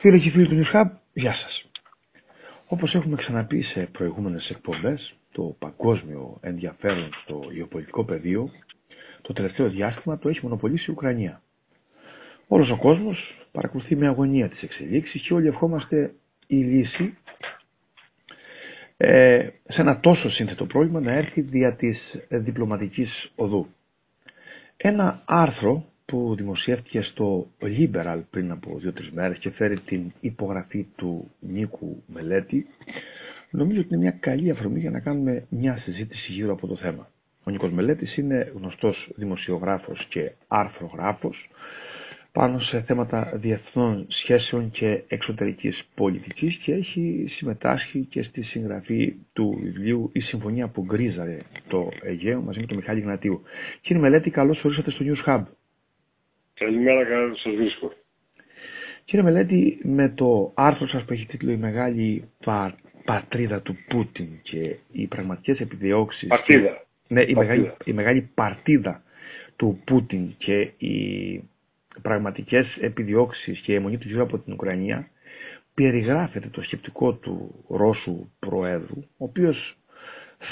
Φίλε και φίλοι του Νιουσχάμπ, γεια σας. Όπως έχουμε ξαναπεί σε προηγούμενες εκπομπές, το παγκόσμιο ενδιαφέρον στο γεωπολιτικό πεδίο το τελευταίο διάστημα το έχει μονοπολίσει η Ουκρανία. Όλος ο κόσμος παρακολουθεί με αγωνία τις εξελίξεις και όλοι ευχόμαστε η λύση ε, σε ένα τόσο σύνθετο πρόβλημα να έρθει δια της διπλωματικής οδού. Ένα άρθρο που δημοσιεύτηκε στο Liberal πριν από δύο-τρεις μέρες και φέρει την υπογραφή του Νίκου Μελέτη, νομίζω ότι είναι μια καλή αφορμή για να κάνουμε μια συζήτηση γύρω από το θέμα. Ο Νίκος Μελέτης είναι γνωστός δημοσιογράφος και άρθρογράφος πάνω σε θέματα διεθνών σχέσεων και εξωτερικής πολιτικής και έχει συμμετάσχει και στη συγγραφή του βιβλίου «Η Συμφωνία που γκρίζαρε το Αιγαίο» μαζί με τον Μιχάλη Γνατίου. Κύριε Μελέτη, καλώς ορίσατε στο News Hub. Καλημέρα, καλά σας βρίσκω. Κύριε Μελέτη, με το άρθρο σας που έχει τίτλο «Η μεγάλη πα... πατρίδα του Πούτιν και οι πραγματικές επιδιώξεις...» Παρτίδα. Ναι, η μεγάλη, η μεγάλη παρτίδα του Πούτιν και οι πραγματικές επιδιώξεις και η αιμονή του γύρω από την Ουκρανία περιγράφεται το σκεπτικό του Ρώσου Προέδρου, ο οποίος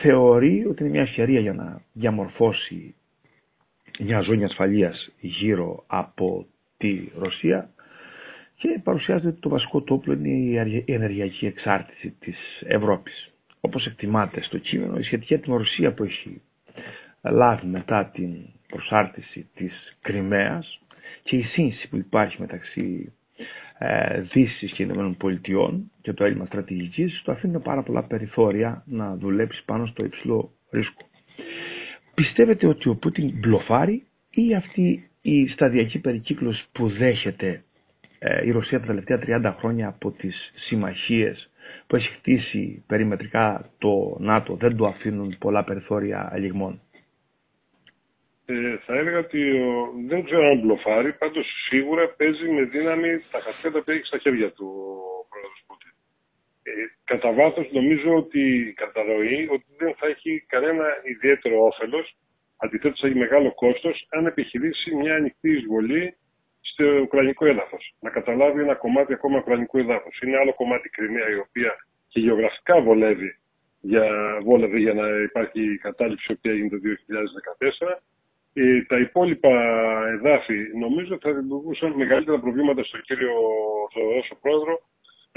θεωρεί ότι είναι μια ευκαιρία για να διαμορφώσει μια ζώνη ασφαλείας γύρω από τη Ρωσία και παρουσιάζεται ότι το βασικό τόπλο είναι η ενεργειακή εξάρτηση της Ευρώπης. Όπως εκτιμάται στο κείμενο, η σχετική ατιμορροσία που έχει λάβει μετά την προσάρτηση της Κρυμαίας και η σύνση που υπάρχει μεταξύ ε, Δύσης και Ηνωμένων Πολιτειών και το έλλειμμα στρατηγικής του αφήνουν πάρα πολλά περιθώρια να δουλέψει πάνω στο υψηλό ρίσκο. Πιστεύετε ότι ο Πούτιν μπλοφάρει ή αυτή η σταδιακή περικύκλωση που δέχεται ε, η Ρωσία τα τελευταία 30 χρόνια από τις συμμαχίες που έχει χτίσει περιμετρικά το ΝΑΤΟ δεν του αφήνουν πολλά περιθώρια ελιγμών; Ε, θα έλεγα ότι ο, δεν ξέρω αν μπλοφάρει, πάντως σίγουρα παίζει με δύναμη τα χαρτιά που έχει στα χέρια του ο πρόεδρος Πούτιν. Ε, κατά βάθος νομίζω ότι κατανοεί ότι δεν θα έχει κανένα ιδιαίτερο όφελος, αντιθέτως θα έχει μεγάλο κόστος, αν επιχειρήσει μια ανοιχτή εισβολή στο ουκρανικό έδαφος. Να καταλάβει ένα κομμάτι ακόμα ουκρανικού έδαφο. Είναι άλλο κομμάτι Κρυμαία, η οποία και γεωγραφικά βολεύει για, βόλευε για να υπάρχει η κατάληψη που έγινε το 2014. Ε, τα υπόλοιπα εδάφη νομίζω θα δημιουργούσαν μεγαλύτερα προβλήματα στον κύριο Θοδωρό πρόεδρο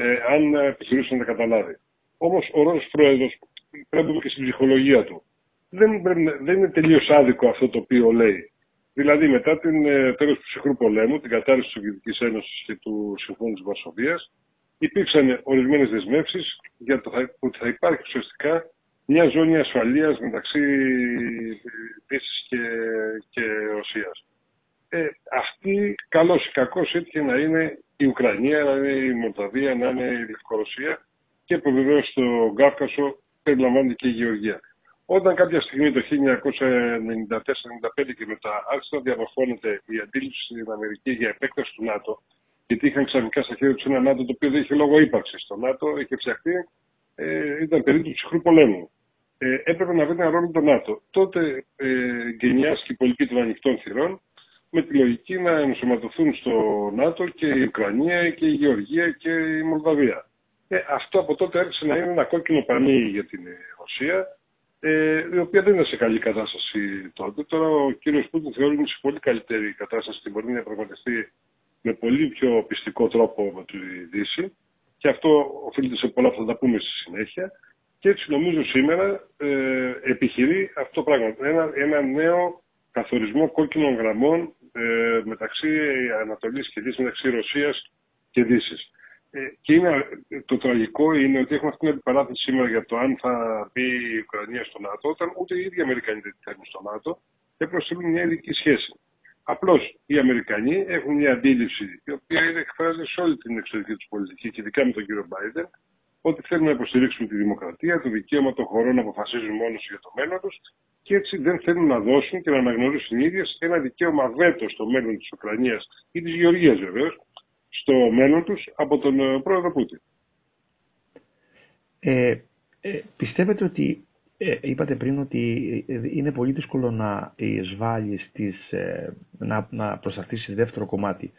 ε, αν επιχειρούσε να τα καταλάβει. Όμως ο Ρώσο πρόεδρος πρέπει και στην ψυχολογία του. Δεν, δεν είναι τελείως άδικο αυτό το οποίο λέει. Δηλαδή, μετά την ε, τέλος του ψυχρού πολέμου, την κατάρρευση της Σοβιετικής Ένωσης και του Συμφώνου της Βαρσοβίας, υπήρξαν ορισμένες δεσμεύσεις για το ότι θα υπάρχει ουσιαστικά μια ζώνη ασφαλείας μεταξύ Δύσης και, και Ρωσίας. Ε, αυτή, καλό ή κακό, έτυχε να είναι η Ουκρανία, να είναι η Μολδαβία, να είναι η Λευκορωσία και που βεβαίω στο Κάφκασο περιλαμβάνεται και η Γεωργία. Όταν κάποια στιγμή το 1994-1995 και μετά άρχισε να διαμορφώνεται η αντίληψη στην Αμερική για επέκταση του ΝΑΤΟ, γιατί είχαν ξαφνικά στα χέρια τους ένα ΝΑΤΟ το οποίο δεν είχε λόγο ύπαρξης. Το ΝΑΤΟ είχε φτιαχτεί, ε, ήταν περίπου του ψυχρού πολέμου. Ε, έπρεπε να βρει ένα ρόλο το ΝΑΤΟ. Τότε ε, γενιάστηκε η πολιτική των ανοιχτών θυρών με τη λογική να ενσωματωθούν στο ΝΑΤΟ και η Ουκρανία και η Γεωργία και η Μολδαβία. Ε, αυτό από τότε άρχισε να είναι ένα κόκκινο πανί για την Ρωσία, ε, η οποία δεν είναι σε καλή κατάσταση τότε. Τώρα ο κύριος Πούτιν θεωρεί είναι σε πολύ καλύτερη κατάσταση και μπορεί να διαπραγματευτεί με πολύ πιο πιστικό τρόπο με τη Δύση και αυτό οφείλεται σε πολλά που θα τα πούμε στη συνέχεια. Και έτσι νομίζω σήμερα ε, επιχειρεί αυτό το πράγμα. Ένα, ένα νέο καθορισμό κόκκινων γραμμών ε, μεταξύ Ανατολής και Δύσης, μεταξύ Ρωσίας και Δύσης. Ε, και είναι, το τραγικό είναι ότι έχουμε αυτή την αντιπαράθεση σήμερα για το αν θα μπει η Ουκρανία στο ΝΑΤΟ, όταν ούτε οι ίδιοι Αμερικανοί δεν θέλουν στο ΝΑΤΟ και προσθέτουν μια ειδική σχέση. Απλώς οι Αμερικανοί έχουν μια αντίληψη η οποία είναι εκφράζεται σε όλη την εξωτερική τους πολιτική και ειδικά με τον κύριο Μπάιντεν, ότι θέλουν να υποστηρίξουν τη δημοκρατία, το δικαίωμα των χωρών να αποφασίζουν μόνος για το μέλλον τους και έτσι δεν θέλουν να δώσουν και να αναγνωρίσουν οι ίδιες ένα δικαίωμα βέτο στο μέλλον της Ουκρανίας ή της Γεωργίας βεβαίως, στο μέλλον τους από τον ε, πρόεδρο Πούτιν. Ε, ε, πιστεύετε ότι ε, είπατε πριν ότι ε, είναι πολύ δύσκολο να εισβάλλεις στις, να, να προσταθήσει δεύτερο κομμάτι.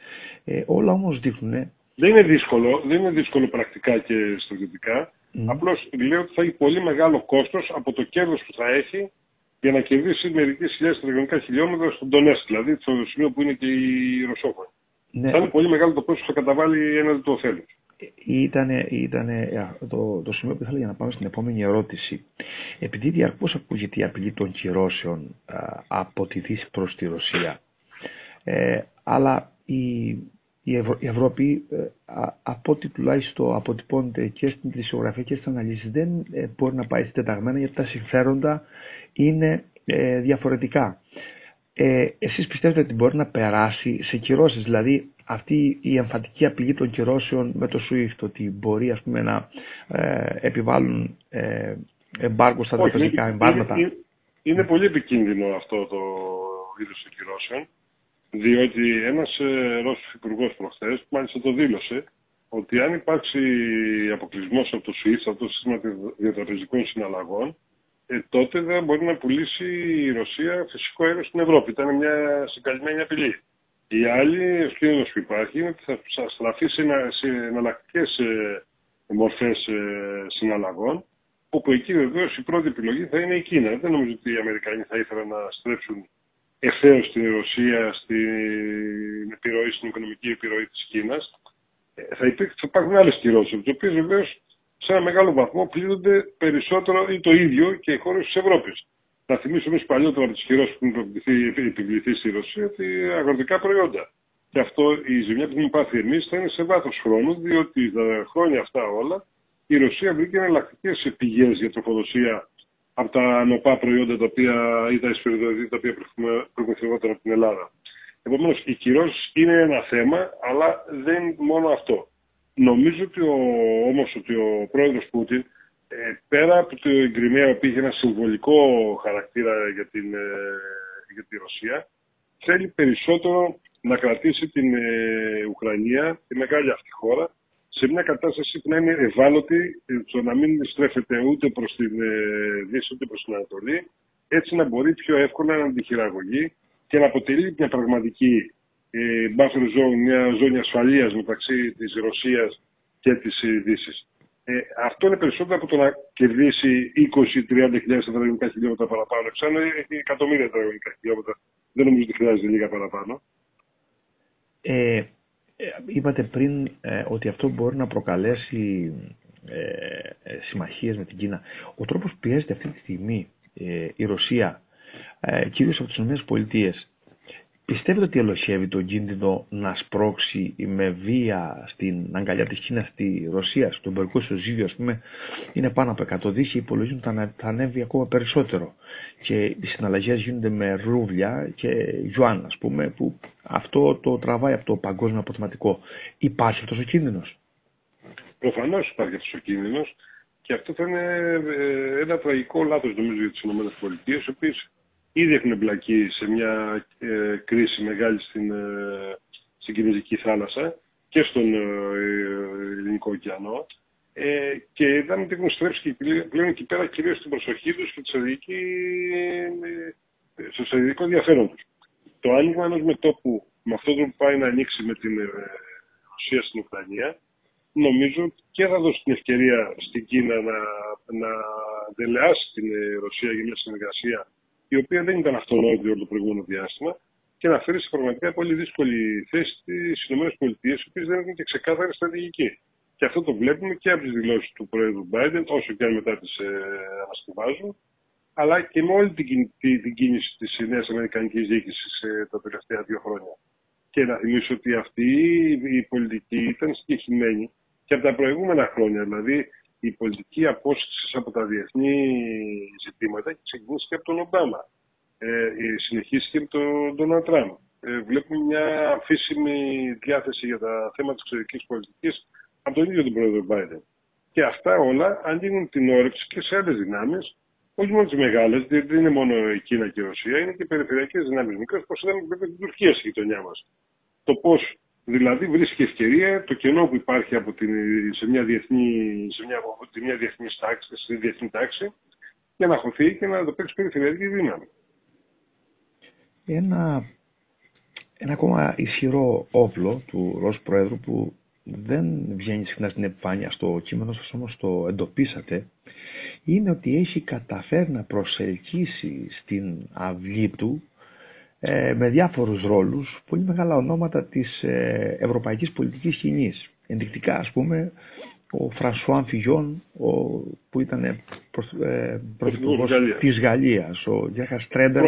όλα όμως δείχνουν Δεν είναι δύσκολο, δεν είναι δύσκολο πρακτικά και στρατιωτικά. Mm. Απλώς λέω ότι θα έχει πολύ μεγάλο κόστος από το κέρδος που θα έχει για να κερδίσει μερικές χιλιάδες τετραγωνικά χιλιόμετρα στον Τονέσκ, δηλαδή στο σημείο που είναι και η Ρωσόφωνη. Ναι. Θα είναι πολύ μεγάλο το πόσο θα καταβάλει έναντι του Οθέλου. Ήταν, ήτανε το, το σημείο που ήθελα για να πάμε στην επόμενη ερώτηση. Επειδή διαρκώς ακούγεται η απειλή των κυρώσεων από τη Δύση προς τη Ρωσία, ε, αλλά η, η, η Ευρώπη, ε, από ό,τι τουλάχιστον αποτυπώνεται και στην πλησιογραφία και στην αναλύση, δεν ε, μπορεί να πάει συντεταγμένα γιατί τα συμφέροντα είναι ε, διαφορετικά. Ε, εσείς πιστεύετε ότι μπορεί να περάσει σε κυρώσεις, δηλαδή αυτή η εμφαντική απειλή των κυρώσεων με το SWIFT, ότι μπορεί ας πούμε, να ε, επιβάλλουν ε, εμπάργκο στα τραπεζικά εμπάρματα; Είναι, είναι, πολύ επικίνδυνο αυτό το είδος των κυρώσεων, διότι ένας ε, Ρώσος υπουργός προχθές, μάλιστα το δήλωσε, ότι αν υπάρξει αποκλεισμός από το SWIFT, από το σύστημα διατραπεζικών συναλλαγών, ε, τότε δεν μπορεί να πουλήσει η Ρωσία φυσικό αέριο στην Ευρώπη. Ήταν μια συγκαλυμμένη απειλή. Η άλλη, ο κίνδυνο που υπάρχει είναι ότι θα στραφεί σε, σε εναλλακτικές ε, μορφές ε, συναλλαγών, όπου εκεί βεβαίως η πρώτη επιλογή θα είναι η Κίνα. Δεν νομίζω ότι οι Αμερικανοί θα ήθελαν να στρέψουν ευθέως την Ρωσία στην επιρροή, στην οικονομική επιρροή της Κίνας. Ε, θα, θα υπάρχουν άλλες κυρώσεις, τι οποίες βεβαίως σε ένα μεγάλο βαθμό πλήττονται περισσότερο ή το ίδιο και οι χώρες της Ευρώπης. Θα θυμίσω εμεί παλιότερα από τις κυρώσεις που έχουν επιβληθεί στη Ρωσία ότι αγροτικά προϊόντα. Και αυτό η ζημιά που έχουμε πάθει εμείς θα είναι σε βάθος χρόνου, διότι τα χρόνια αυτά όλα η Ρωσία βρήκε εναλλακτικές πηγέ για τροφοδοσία από τα νοπά προϊόντα τα οποία, ή τα εισπυριδοειδή τα οποία προμηθευόταν από την Ελλάδα. Επομένως, οι κυρώσεις είναι ένα θέμα, αλλά δεν είναι μόνο αυτό. Νομίζω ότι ο, όμως ότι ο πρόεδρος Πούτιν ε, πέρα από το Κρυμαία που είχε ένα συμβολικό χαρακτήρα για την, ε, για τη Ρωσία θέλει περισσότερο να κρατήσει την ε, Ουκρανία, τη μεγάλη αυτή χώρα, σε μια κατάσταση που να είναι ευάλωτη, στο να μην στρέφεται ούτε προς την Δύση ούτε προς την Ανατολή, έτσι να μπορεί πιο εύκολα να αντιχειραγωγεί και να αποτελεί μια πραγματική ε, buffer zone, μια ζώνη ασφαλείας μεταξύ της Ρωσίας και της Δύσης. Ε, αυτό είναι περισσότερο από το να κερδίσει 20-30 χιλιάδες τετραγωνικά χιλιόμετρα παραπάνω. Εξάλλου έχει εκατομμύρια τετραγωνικά χιλιόμετρα. Δεν νομίζω ότι χρειάζεται λίγα παραπάνω. Ε, ε είπατε πριν ε, ότι αυτό μπορεί να προκαλέσει ε, ε, συμμαχίες με την Κίνα. Ο τρόπος που πιέζεται αυτή τη στιγμή η Ρωσία, ε, κυρίως από τις ΗΠΑ, Πιστεύετε ότι ελοχεύει τον κίνδυνο να σπρώξει με βία στην αγκαλιά της Κίνας στη Ρωσία, στο εμπορικό ισοζύγιο ας πούμε, είναι πάνω από 100 δις και υπολογίζουν ότι θα ανέβει ακόμα περισσότερο. Και οι συναλλαγές γίνονται με ρούβλια και γιουάν ας πούμε, που αυτό το τραβάει αυτό το παγκόσμιο αποθεματικό. Υπάρχει αυτός ο κίνδυνος; Προφανώς υπάρχει αυτός ο κίνδυνος και αυτό θα είναι ε, ένα τραγικό λάθος νομίζω για τις ΗΠΑ, οι οποίες ήδη έχουν εμπλακεί σε μια ε, κρίση μεγάλη στην, ε, στην Κινέζικη θάλασσα και στον ε, Ελληνικό ωκεανό ε, και είδαμε ότι έχουν στρέψεις και πλέον εκεί πέρα κυρίως την προσοχή τους και στο στρατηγικό ενδιαφέρον τους. Το άνοιγμα ενός μετόπου με αυτόν τον που πάει να ανοίξει με την Ρωσία στην Ουκρανία νομίζω και θα δώσει την ευκαιρία στην Κίνα να, να δελεάσει την Ρωσία για μια συνεργασία η οποία δεν ήταν αυτονόητη όλο το προηγούμενο διάστημα και να φέρει σε πραγματικά πολύ δύσκολη θέση τις ΗΠΑ, οι οποίες δεν έχουν και ξεκάθαρη στρατηγική. Και αυτό το βλέπουμε και από τις δηλώσεις του Πρόεδρου Biden, όσο και αν μετά τις ε, ανασκευάζουν, αλλά και με όλη την, την, την κίνηση της νέας Αμερικανικής διοίκησης ε, τα τελευταία δύο χρόνια. Και να θυμίσω ότι αυτή η πολιτική ήταν συγκεκριμένη και από τα προηγούμενα χρόνια. Δηλαδή, η πολιτική απόσταση από τα διεθνή ζητήματα έχει ξεκινήσει και από τον Ομπάμα. Ε, συνεχίσει και από τον Ντόναλτ Τραμπ. Ε, βλέπουμε μια αφήσιμη διάθεση για τα θέματα της εξωτερικής πολιτικής από τον ίδιο τον πρόεδρο Biden. Και αυτά όλα ανοίγουν την όρεξη και σε άλλες δυνάμεις, όχι μόνο τις μεγάλες, διότι δεν είναι μόνο η Κίνα και η Ρωσία, είναι και περιφερειακές δυνάμεις μικρές, όπως είδαμε και την Τουρκία στη γειτονιά μας. Το πώς Δηλαδή βρίσκει ευκαιρία το κενό που υπάρχει από την, σε μια διεθνή, σε μια, από μια διεθνή τάξη, σε διεθνή τάξη για να χωθεί και να το παίξει περιφερειακή δύναμη. Ένα, ένα ακόμα ισχυρό όπλο του Ρώσου Πρόεδρου που δεν βγαίνει συχνά στην επιφάνεια, στο κείμενο σας όμως το εντοπίσατε, είναι ότι έχει καταφέρει να προσελκύσει στην αυλή του ε, με διάφορους ρόλους πολύ μεγάλα ονόματα της ε, ευρωπαϊκής πολιτικής σκηνής. Ενδεικτικά ας πούμε ο Φρανσουάν Φιγιόν που ήταν ε, πρωθυπουργός της Γαλλίας, ο Γιάχας Στρέντερ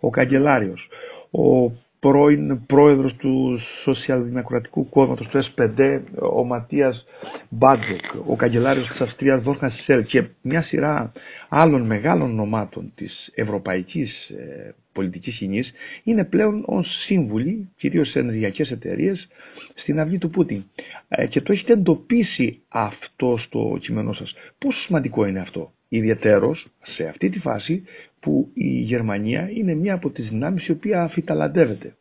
ο καγκελάριος, ο πρώην πρόεδρος του Σοσιαλδημοκρατικού Κόμματος του S5, ο Ματίας Μπάτζεκ, ο καγκελάριος της Αυστρίας Βόρχα Σέλ και μια σειρά άλλων μεγάλων ονομάτων της ευρωπαϊκής ε, πολιτικής σκηνής είναι πλέον ως σύμβουλοι, κυρίως σε ενεργειακές εταιρείες, στην αυγή του Πούτιν. Ε, και το έχετε εντοπίσει αυτό στο κείμενό σας. Πόσο σημαντικό είναι αυτό, ιδιαίτερος σε αυτή τη φάση που η Γερμανία είναι μια από τις δυνάμεις η οποία αφιταλαντεύεται.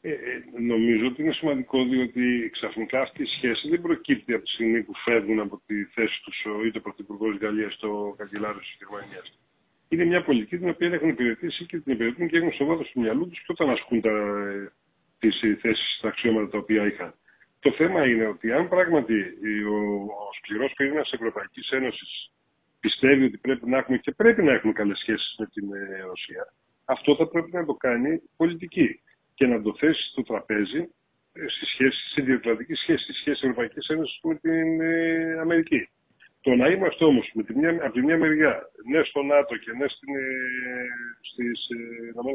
Ε, ε, νομίζω ότι είναι σημαντικό διότι ξαφνικά αυτή η σχέση δεν προκύπτει από τη στιγμή που φεύγουν από τη θέση τους είτε ο Πρωθυπουργός της Γαλλίας είτε ο Καγκελάριος της Γερμανίας. Είναι μια πολιτική την οποία έχουν υπηρετήσει και την υπηρετούν και έχουν στο βάθο τους μυαλού του και όταν ασκούν τις θέσεις, τα αξιώματα τα οποία είχαν. Το θέμα είναι ότι αν πράγματι ο, ο σκληρός πυρήνας της Ευρωπαϊκής Ένωσης πιστεύει ότι πρέπει να έχουμε και πρέπει να έχουμε καλές σχέσεις με την ε, Ρωσία, αυτό θα πρέπει να το κάνει πολιτική και να το θέσει στο τραπέζι ε, στη σχέση, στη διατλαντική σχέση, στη σχέση Ευρωπαϊκής Ένωσης με την ε, Αμερική. Το να είμαστε όμως από τη μια μεριά, ναι στο ΝΑΤΟ και ναι στις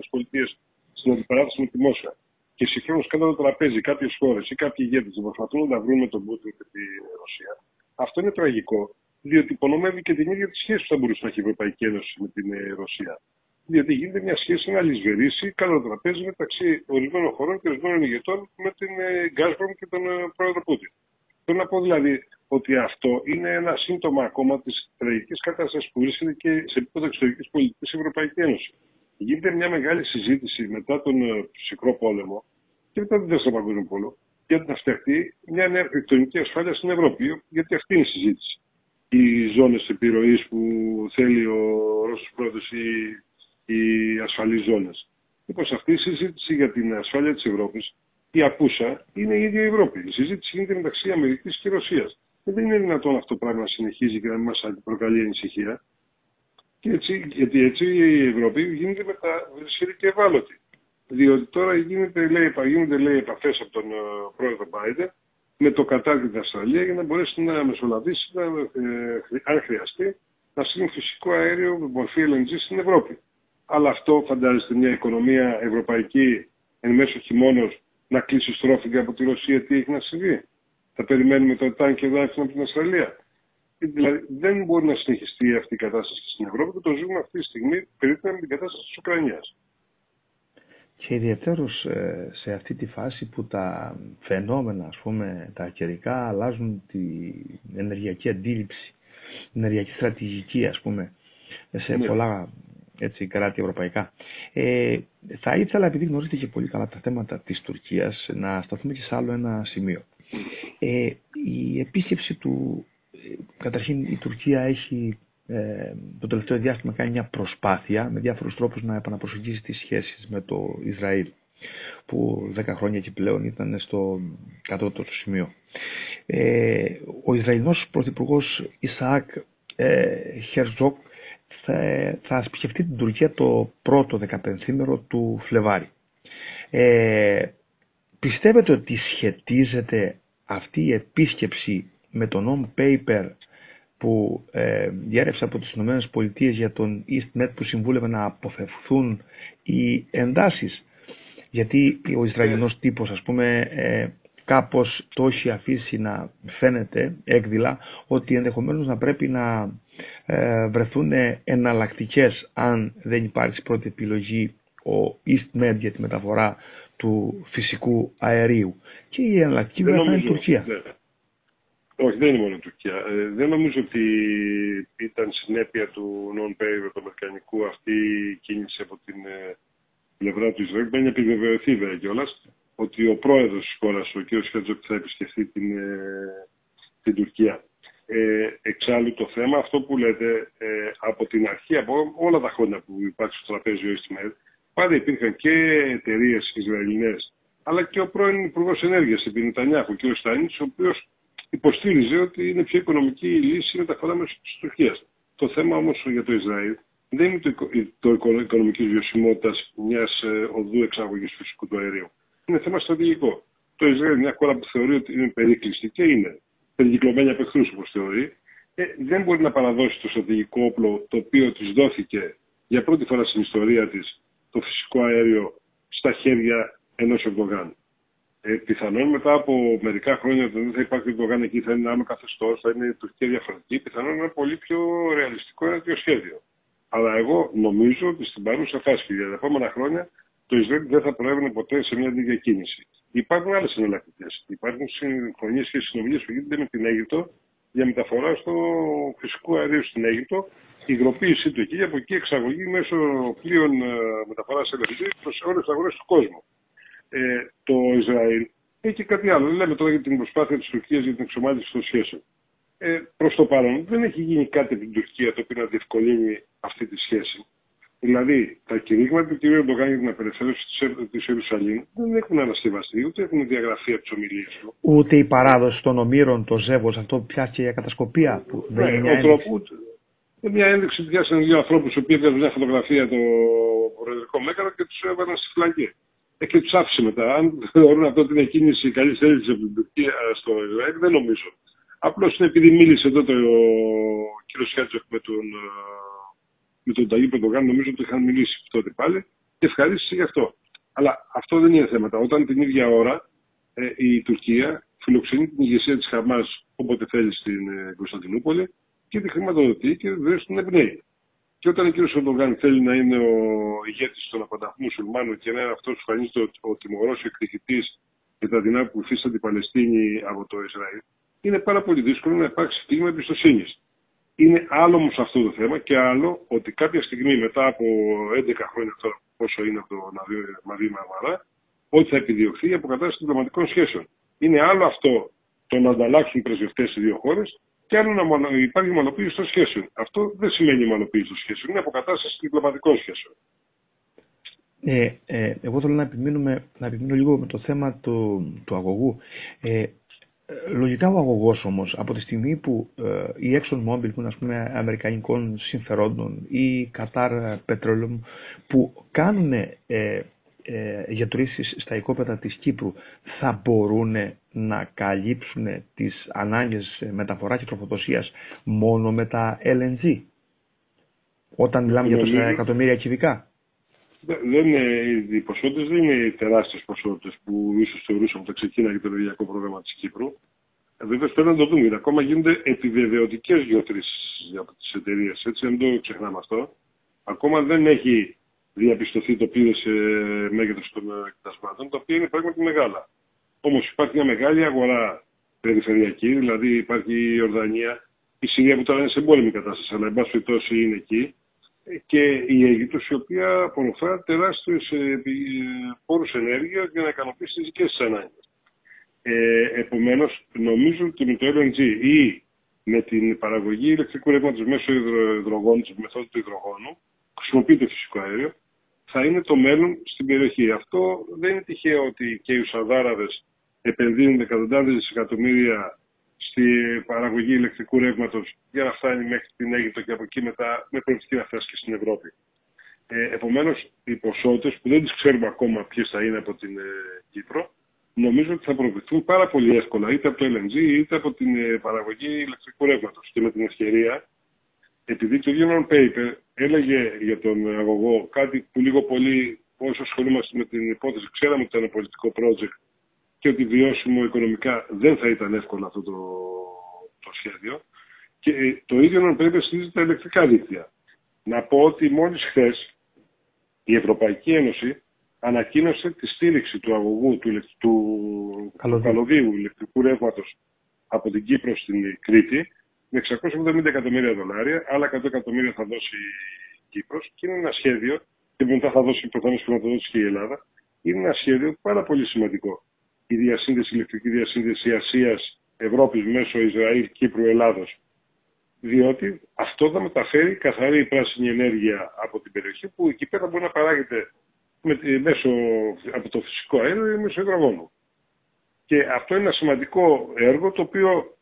ΗΠΑ, στην αντιπαράθεση με τη Μόσχα, και συγχρόνως κάτω το τραπέζι κάποιες χώρες ή κάποιοι ηγέτες προσπαθούν να βρουν με τον Πούτιν και τη Ρωσία, αυτό είναι τραγικό διότι υπονομεύει και την ίδια τη σχέση που θα μπορούσε να έχει η Ευρωπαϊκή Ένωση με την ε, Ρωσία. Διότι γίνεται μια σχέση να λησβερίσει κάτω το τραπέζι μεταξύ ορισμένων χωρών και ορισμένων ηγετών με την Γκάσπρομ και τον ε, πρόεδρο Πούτιν. Θέλω να πω δηλαδή ότι αυτό είναι ένα σύμπτωμα ακόμα της τραγικής κατάστασης που βρίσκεται και σε επίπεδο εξωτερικής πολιτικής η Ευρωπαϊκής Ένωσης. Γίνεται μια μεγάλη συζήτηση μετά τον ε, φυσικό πόλεμο και μετά τον Δεύτερο Παγκόσμιο Πόλεμο για να φτιαχτεί μια νέα αρχιτεκτονική ασφάλεια στην Ευρώπη. Γιατί αυτή είναι η συζήτηση οι ζώνες επιρροής που θέλει ο Ρώσος πρόεδρος ή οι ασφαλείς ζώνες. Λοιπόν, σε αυτή η συζήτηση για την ασφάλεια της Ευρώπης, η απούσα είναι η ίδια η Ευρώπη. Η συζήτηση γίνεται μεταξύ Αμερικής και Ρωσίας. δεν είναι δυνατόν αυτό το πράγμα να συνεχίζει και να μην μας προκαλεί ανησυχία. Και έτσι, γιατί έτσι η Ευρώπη γίνεται μεταβρίσκεται και ευάλωτη. Διότι τώρα γίνεται, λέει, γίνονται λέει, επαφές από τον ε, πρόεδρο Biden με το Κατάρ και την Αυστραλία για να μπορέσει να μεσολαβήσει, να, ε, αν χρειαστεί, να στείλει φυσικό αέριο με μορφή LNG στην Ευρώπη. Αλλά αυτό φαντάζεστε μια οικονομία ευρωπαϊκή εν μέσω χειμώνο να κλείσει στρόφιγγα από τη Ρωσία, τι έχει να συμβεί; Θα περιμένουμε το τάγκ και από την Αυστραλία. Δηλαδή δεν μπορεί να συνεχιστεί αυτή η κατάσταση στην Ευρώπη και το ζούμε αυτή τη στιγμή περίπου με την κατάσταση της Ουκρανίας και ιδιαίτερως ε, σε αυτή τη φάση που τα φαινόμενα, ας πούμε, τα καιρικά αλλάζουν την ενεργειακή αντίληψη, την ενεργειακή στρατηγική, ας πούμε, σε ναι. πολλά έτσι, κράτη ευρωπαϊκά. Ε, θα ήθελα, επειδή γνωρίζετε και πολύ καλά τα θέματα της Τουρκίας, να σταθούμε και σε άλλο ένα σημείο. Ε, η επίσκεψη του, ε, καταρχήν η Τουρκία έχει ε, το τελευταίο διάστημα κάνει μια προσπάθεια με διάφορους τρόπους να επαναπροσεγγίσει τις σχέσεις με το Ισραήλ που 10 χρόνια και πλέον ήταν στο κατώτατο σημείο. Ε, ο Ισραηλινός Πρωθυπουργός Ισαάκ ε, Χερζόκ θα, θα επισκεφτεί την Τουρκία το πρώτο 15 του Φλεβάρι. Ε, πιστεύετε ότι σχετίζεται αυτή η επίσκεψη με το non-paper που ε, διέρευσε από τις Ηνωμένες Πολιτείες για τον EastMed που συμβούλευε να αποφευθούν οι εντάσεις. Γιατί ο Ισραηλινός τύπος ας πούμε ε, κάπως το έχει αφήσει να φαίνεται έκδηλα ότι ενδεχομένως να πρέπει να ε, βρεθούν εναλλακτικές αν δεν υπάρξει πρώτη επιλογή ο EastMed για τη μεταφορά του φυσικού αερίου. Και η εναλλακτική βέβαια είναι η Τουρκία. Ναι. Όχι, δεν είναι μόνο η Τουρκία. Ε, δεν νομίζω ότι ήταν συνέπεια του non-paper του Αμερικανικού αυτή η κίνηση από την ε, πλευρά του Ισραήλ. Πρέπει να επιβεβαιωθεί βέβαια κιόλας ότι ο πρόεδρος της χώρας, ο κ. Χέτζοκ, θα επισκεφθεί την, ε, την Τουρκία. Ε, εξάλλου το θέμα, αυτό που λέτε, ε, από την αρχή, από όλα τα χρόνια που υπάρχει στο τραπέζι ο Ιστιμέρ, πάντα υπήρχαν και εταιρείες Ισραηλινές αλλά και ο πρώην Υπουργός Ενέργειας, επί Νετανιάχου, ο κ. Στάνιτ, ο οποίος υποστήριζε ότι είναι πιο οικονομική η λύση η μεταφορά μέσω της Τουρκίας. Το θέμα όμως για το Ισραήλ δεν είναι το, το οικονομική βιωσιμότητας μιας ε, οδού εξαγωγής φυσικού του αερίου. Είναι θέμα στρατηγικό. Το Ισραήλ, μια χώρα που θεωρεί ότι είναι περίκλειστη και είναι περικυκλωμένη από εχθρούς, όπως θεωρεί, ε, δεν μπορεί να παραδώσει το στρατηγικό όπλο το οποίο της δόθηκε για πρώτη φορά στην ιστορία της το φυσικό αέριο στα χέρια ενός Ερντογάν. Ε, πιθανόν μετά από μερικά χρόνια δεν θα υπάρχει Ερντογάν εκεί, θα είναι ένα άλλο καθεστώς, θα είναι η Τουρκία διαφορετική. Πιθανόν είναι ένα πολύ πιο ρεαλιστικό ένα τέτοιο σχέδιο. Αλλά εγώ νομίζω ότι στην παρούσα φάση και για τα επόμενα χρόνια το Ισραήλ δεν θα προέβαινε ποτέ σε μια τέτοια κίνηση. Υπάρχουν άλλες εναλλακτικές. Υπάρχουν συμφωνίες και συνομιλίες που γίνονται με την Αίγυπτο για μεταφορά στο φυσικό αερίο στην Αίγυπτο, υγροποίησή του εκεί, από εκεί εξαγωγή μέσω πλοίων ε, μεταφοράς LNG προς όλες τις αγορές του κόσμου. Ε, το Ισραήλ έχει και κάτι άλλο. Λέμε τώρα για την προσπάθεια της Τουρκίας για την εξομάλυνση των σχέσεων. Ε, Προς το παρόν δεν έχει γίνει κάτι από την Τουρκία το οποίο να διευκολύνει αυτή τη σχέση. Δηλαδή, τα κηρύγματα του κ. Ερντογάν για την απελευθέρωση της Ιερουσαλήμ δεν έχουν ανασκευαστεί, ούτε έχουν διαγραφεί από τις ομιλίες του. Ούτε η παράδοση των ομήρων, το ζεύγος, αυτό που πιάστηκε για κατασκοπία. Που ναι, δεν είναι μια είναι μια ένδειξη που πιάσανε δύο ανθρώπους οι οποίοι έβγαζαν μια φωτογραφία το προεδρικό μέγαρο και τους έβαλαν στη φυλακή. Ε, και του άφησε μετά. Αν θεωρούν αυτό ότι είναι κίνηση καλής θέλησης από την Τουρκία στο Ισραήλ, δεν νομίζω. Απλώς είναι επειδή μίλησε τότε ο κ. Σιάτζεφ με τον με τον Ταγί Πεντογάν, νομίζω ότι είχαν μιλήσει τότε πάλι και ευχαρίστησε γι' αυτό. Αλλά αυτό δεν είναι θέματα. Όταν την ίδια ώρα ε, η Τουρκία φιλοξενεί την ηγεσία της Χαμάς όποτε θέλει στην ε, Κωνσταντινούπολη και τη χρηματοδοτεί και βεβαίω την εμπνέει. Και όταν ο κ. Ερντογάν θέλει να είναι ο ηγέτης των απανταχού μουσουλμάνων και να είναι αυτός που εμφανίζεται ο, ο τιμωρός εκδικητής για τα δεινά που υφίστανται η Παλαιστίνη από το Ισραήλ, είναι πάρα πολύ δύσκολο να υπάρξει κλίμα εμπιστοσύνης. Είναι άλλο όμως αυτό το θέμα και άλλο ότι κάποια στιγμή μετά από 11 χρόνια τώρα, πόσο είναι από το Μαδί Μαρμαρά, ότι θα επιδιωχθεί η αποκατάσταση των διπλωματικών σχέσεων. Είναι άλλο αυτό το να ανταλλάξουν πρεσβευτές σε δύο χώρες και άλλο να υπάρχει μονοποίηση των σχέσεων. Αυτό δεν σημαίνει μονοποίηση των σχέσεων, είναι αποκατάσταση διπλωματικών σχέσεων. Ε, ε, εγώ θέλω να, επιμείνουμε, να επιμείνω λίγο με το θέμα του, του αγωγού. Ε, Λογικά ο αγωγός όμως, από τη στιγμή που ε, η Exxon Mobil, που είναι ας πούμε αμερικανικών συμφερόντων, ή η Qatar Petroleum, που κάνουν ε, ε, γιατρήσεις στα οικόπεδα της Κύπρου, θα μπορούν να καλύψουν τις ανάγκες μεταφορά και τροφοδοσίας μόνο με τα LNG, όταν μιλάμε για τόσα εκατομμύρια κυβικά. Δεν είναι, οι ποσότητες δεν είναι οι τεράστιες ποσότητες που ίσως θεωρούσαμε ότι ξεκίναγε το ενεργειακό πρόγραμμα της Κύπρου. Ε, Βέβαια πρέπει να το δούμε. Ακόμα γίνονται επιβεβαιωτικές γεωτρήσεις από τις εταιρείες. Έτσι δεν το ξεχνάμε αυτό. Ακόμα δεν έχει διαπιστωθεί το πλήρες μέγεθος των εκτασμάτων, τα οποία είναι πράγματι μεγάλα. Όμως υπάρχει μια μεγάλη αγορά περιφερειακή, δηλαδή υπάρχει η Ορδανία, η Συρία που τώρα είναι σε πόλεμη κατάσταση, αλλά εν πάση περιπτώσει είναι εκεί και η Αίγυπτος η οποία απορροφά τεράστιους ε, πόρους ενέργεια για να ικανοποιήσει τις δικές της ανάγκες. Ε, επομένως, νομίζω ότι με το LNG ή με την παραγωγή ηλεκτρικού ρεύματος μέσω υδρογόνου, της μεθόδου του υδρογόνου, χρησιμοποιείται φυσικό αέριο, θα είναι το μέλλον στην περιοχή. Αυτό δεν είναι τυχαίο ότι και οι Σαουδάραβες επενδύουν εκατοντάδες δισεκατομμύρια στη παραγωγή ηλεκτρικού ρεύματος για να φτάνει μέχρι την Αίγυπτο και από εκεί μετά με προοπτική να φτάσει και στην Ευρώπη. Ε, Επομένως, οι ποσότητες που δεν τις ξέρουμε ακόμα ποιες θα είναι από την ε, Κύπρο, νομίζω ότι θα προβληθούν πάρα πολύ εύκολα είτε από το LNG είτε από την ε, παραγωγή ηλεκτρικού ρεύματος. Και με την ευκαιρία, επειδή το Union Paper έλεγε για τον αγωγό κάτι που λίγο πολύ όσο ασχολούμαστε με την υπόθεση, ξέραμε ότι ήταν πολιτικό project και ότι βιώσιμο οικονομικά δεν θα ήταν εύκολο αυτό το, το σχέδιο. Και ε, το ίδιο να πρέπει να τα ηλεκτρικά δίκτυα. Να πω ότι μόλις χθες η Ευρωπαϊκή Ένωση ανακοίνωσε τη στήριξη του αγωγού του, του καλωδίου ηλεκτρικού ρεύματος από την Κύπρο στην Κρήτη με 670 εκατομμύρια δολάρια, άλλα 100 εκατομμύρια θα δώσει η Κύπρος και είναι ένα σχέδιο και μετά θα δώσει προφανώς χρηματοδότηση και η Ελλάδα. Είναι ένα σχέδιο πάρα πολύ σημαντικό η διασύνδεση, η ηλεκτρική διασύνδεση Ασίας, Ευρώπης μέσω Ισραήλ, Κύπρου, Ελλάδος. Διότι αυτό θα μεταφέρει καθαρή πράσινη ενέργεια από την περιοχή που εκεί πέρα μπορεί να παράγεται με, μέσω, από το φυσικό αέριο ή μέσω υδρογόνου. Και αυτό είναι ένα σημαντικό έργο το οποίο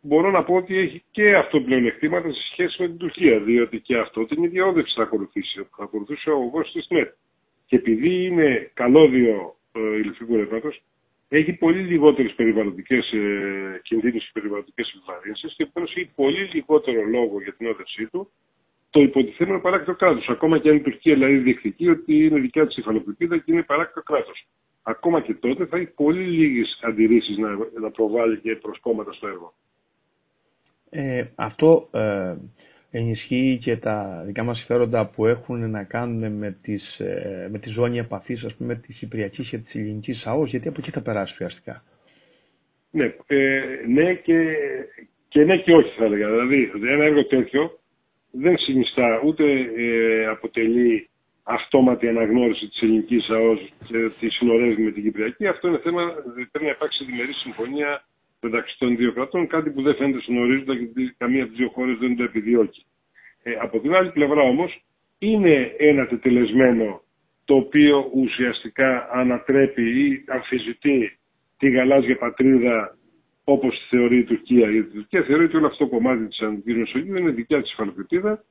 μπορώ να πω ότι έχει και αυτό πλεονεκτήματα σε σχέση με την Τουρκία, διότι και αυτό την ίδια όδευση θα ακολουθήσει. Θα ακολουθήσει ο ογό τη ΜΕΤ. Και επειδή είναι καλώδιο ε, ηλεκτρικού ρεύματο, έχει πολύ λιγότερες περιβαλλοντικές ε, κινδύνους και περιβαλλοντικές επιβαρύνσεις και επομένω έχει πολύ λιγότερο λόγο για την όδευσή του το υποτιθέμενο παράκτητο κράτος. Ακόμα και αν η Τουρκία δηλαδή διεκδικεί ότι είναι δικιά της υφαλοκρηπίδα και είναι παράκτητο κράτος. Ακόμα και τότε θα έχει πολύ λίγες αντιρρήσεις να, να προβάλλει και προς κόμματα στο έργο. Ε, αυτό ε, ενισχύει και τα δικά μας συμφέροντα που έχουν να κάνουν με, τις, ε, με τη ζώνη επαφής ας πούμε της Κυπριακής και της Ελληνικής ΑΟΣ γιατί από εκεί θα περάσει ουσιαστικά. Ναι, ε, ναι και, και ναι και όχι θα έλεγα. Δηλαδή ένα έργο τέτοιο δεν συνιστά ούτε ε, αποτελεί αυτόματη αναγνώριση της ελληνικής ΑΟΣ και τη συνορεύει με την Κυπριακή. Αυτό είναι θέμα, πρέπει να υπάρξει διμερή συμφωνία μεταξύ των δύο κρατών, κάτι που δεν φαίνεται στον ορίζοντα γιατί καμία από τις δύο χώρες δεν το επιδιώκει. Ε, από την άλλη πλευρά όμως, είναι ένα τετελεσμένο το οποίο ουσιαστικά ανατρέπει ή αμφισβητεί τη γαλάζια πατρίδα όπως θεωρεί η Τουρκία. Γιατί η Τουρκία θεωρεί ότι όλο αυτό το κομμάτι της Ανατολική Μεσογείου είναι δικιά της υφαλοκρηπίδα.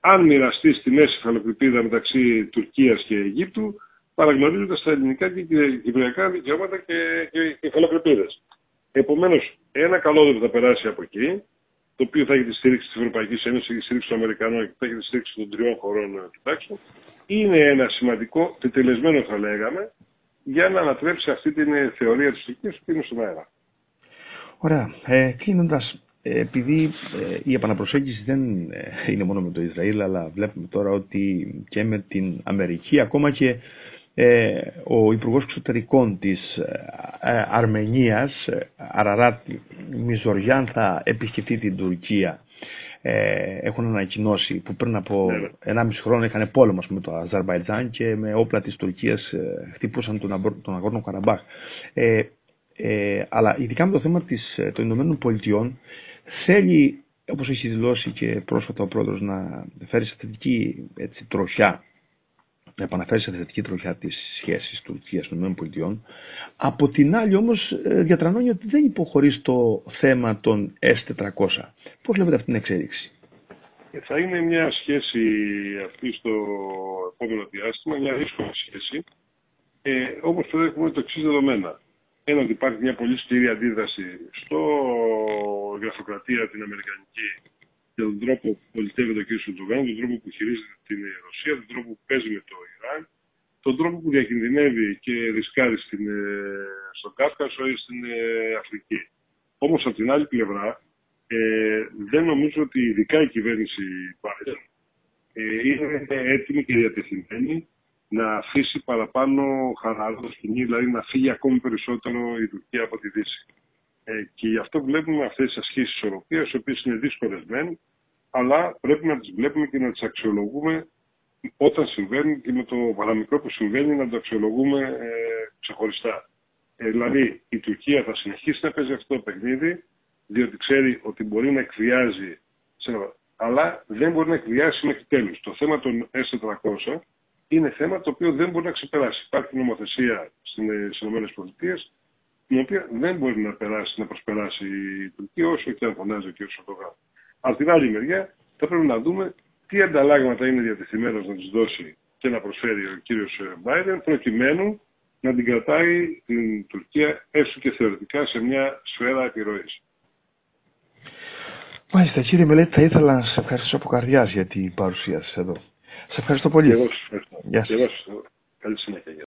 Αν μοιραστεί στη μέση υφαλοκρηπίδα μεταξύ Τουρκίας και Αιγύπτου, παραγνωρίζοντας τα ελληνικά και κυπριακά δικαιώματα και, και υφαλοκρηπίδες. Επομένως, ένα καλό θα περάσει από εκεί, το οποίο θα έχει τη στήριξη της Ευρωπαϊκής Ένωσης, τη στήριξη των Αμερικανών και θα έχει τη στήριξη των τριών χωρών ε, τουλάχιστον, είναι ένα σημαντικό, τετελεσμένο θα λέγαμε, για να ανατρέψει αυτή την ε, θεωρία της Τουρκίας που είναι στον αέρα. Ωραία. Ε, Κλείνοντας, ε, επειδή η επαναπροσέγγιση δεν είναι μόνο με το Ισραήλ, αλλά βλέπουμε τώρα ότι και με την Αμερική, ακόμα και ε, ο Υπουργός Εξωτερικών της ε, ε, Αρμενίας, Αραράτ Μιζοριάν, θα επισκεφτεί την Τουρκία. έχουν ανακοινώσει που πριν από 1,5 ναι, ναι. χρόνο είχαν πόλεμο με το Αζερβαϊτζάν και με όπλα της Τουρκίας χτυπούσαν τον, τον Αγόρνο Καραμπάχ. αλλά ειδικά με το θέμα της, των Ηνωμένων Πολιτειών θέλει, όπως έχει δηλώσει και πρόσφατα ο πρόεδρος, να φέρει σε θετική έτσι, τροχιά να επαναφέρει σε θετική τροχιά τι σχέσει Τουρκίας των ΗΠΑ. Από την άλλη όμως ε, διατρανώνει ότι δεν υποχωρεί στο θέμα των S400. Πώς βλέπετε αυτή την εξέλιξη; Ε, θα είναι μια σχέση αυτή στο επόμενο διάστημα, μια δύσκολη σχέση. Ε, Όμω θα έχουμε το εξής δεδομένα. Ένα ότι υπάρχει μια πολύ σκληρή αντίδραση στο γραφειοκρατία την Αμερικανική για τον τρόπο που πολιτεύει το κ. Σουτζουγάν, τον τρόπο που χειρίζεται την Ρωσία, τον τρόπο που παίζει με το Ιράν, τον τρόπο που διακινδυνεύει και ρισκάρει στην, ε, στον Κάφκασο ή στην ε, Αφρική. Όμως από την άλλη πλευρά, ε, δεν νομίζω ότι ειδικά η κυβέρνηση Biden ε, είναι έτοιμη και διατεθειμένη να αφήσει παραπάνω χαλαρό σκηνή, δηλαδή να φύγει ακόμη περισσότερο η Τουρκία από τη Δύση. Ε, και γι' αυτό βλέπουμε αυτές τις ασκήσεις ισορροπίας, οι οποίες είναι δύσκολες μεν, αλλά πρέπει να τις βλέπουμε και να τις αξιολογούμε όταν συμβαίνουν και με το παραμικρό που συμβαίνει να το αξιολογούμε ε, ξεχωριστά. Ε, δηλαδή η Τουρκία θα συνεχίσει να παίζει αυτό το παιχνίδι, διότι ξέρει ότι μπορεί να εκβιάζει, αλλά δεν μπορεί να εκβιάσει μέχρι τέλους. Το θέμα των S400 είναι θέμα το οποίο δεν μπορεί να ξεπεράσει. Υπάρχει νομοθεσία στις ΗΠΑ η οποία δεν μπορεί να, περάσει, να προσπεράσει η Τουρκία όσο και αν φωνάζει ο κ. Σωτογά. Από την άλλη μεριά θα πρέπει να δούμε τι ανταλλάγματα είναι διατεθειμένος να τις δώσει και να προσφέρει ο κύριος Μπάιντεν προκειμένου να την κρατάει την Τουρκία έστω και θεωρητικά σε μια σφαίρα επιρροής. Μάλιστα κύριε Μελέτη θα ήθελα να σε ευχαριστήσω από καρδιάς για την παρουσία σας εδώ. Σε ευχαριστώ πολύ. Και εγώ σας ευχαριστώ. Γεια σας. Καλή συνέχεια.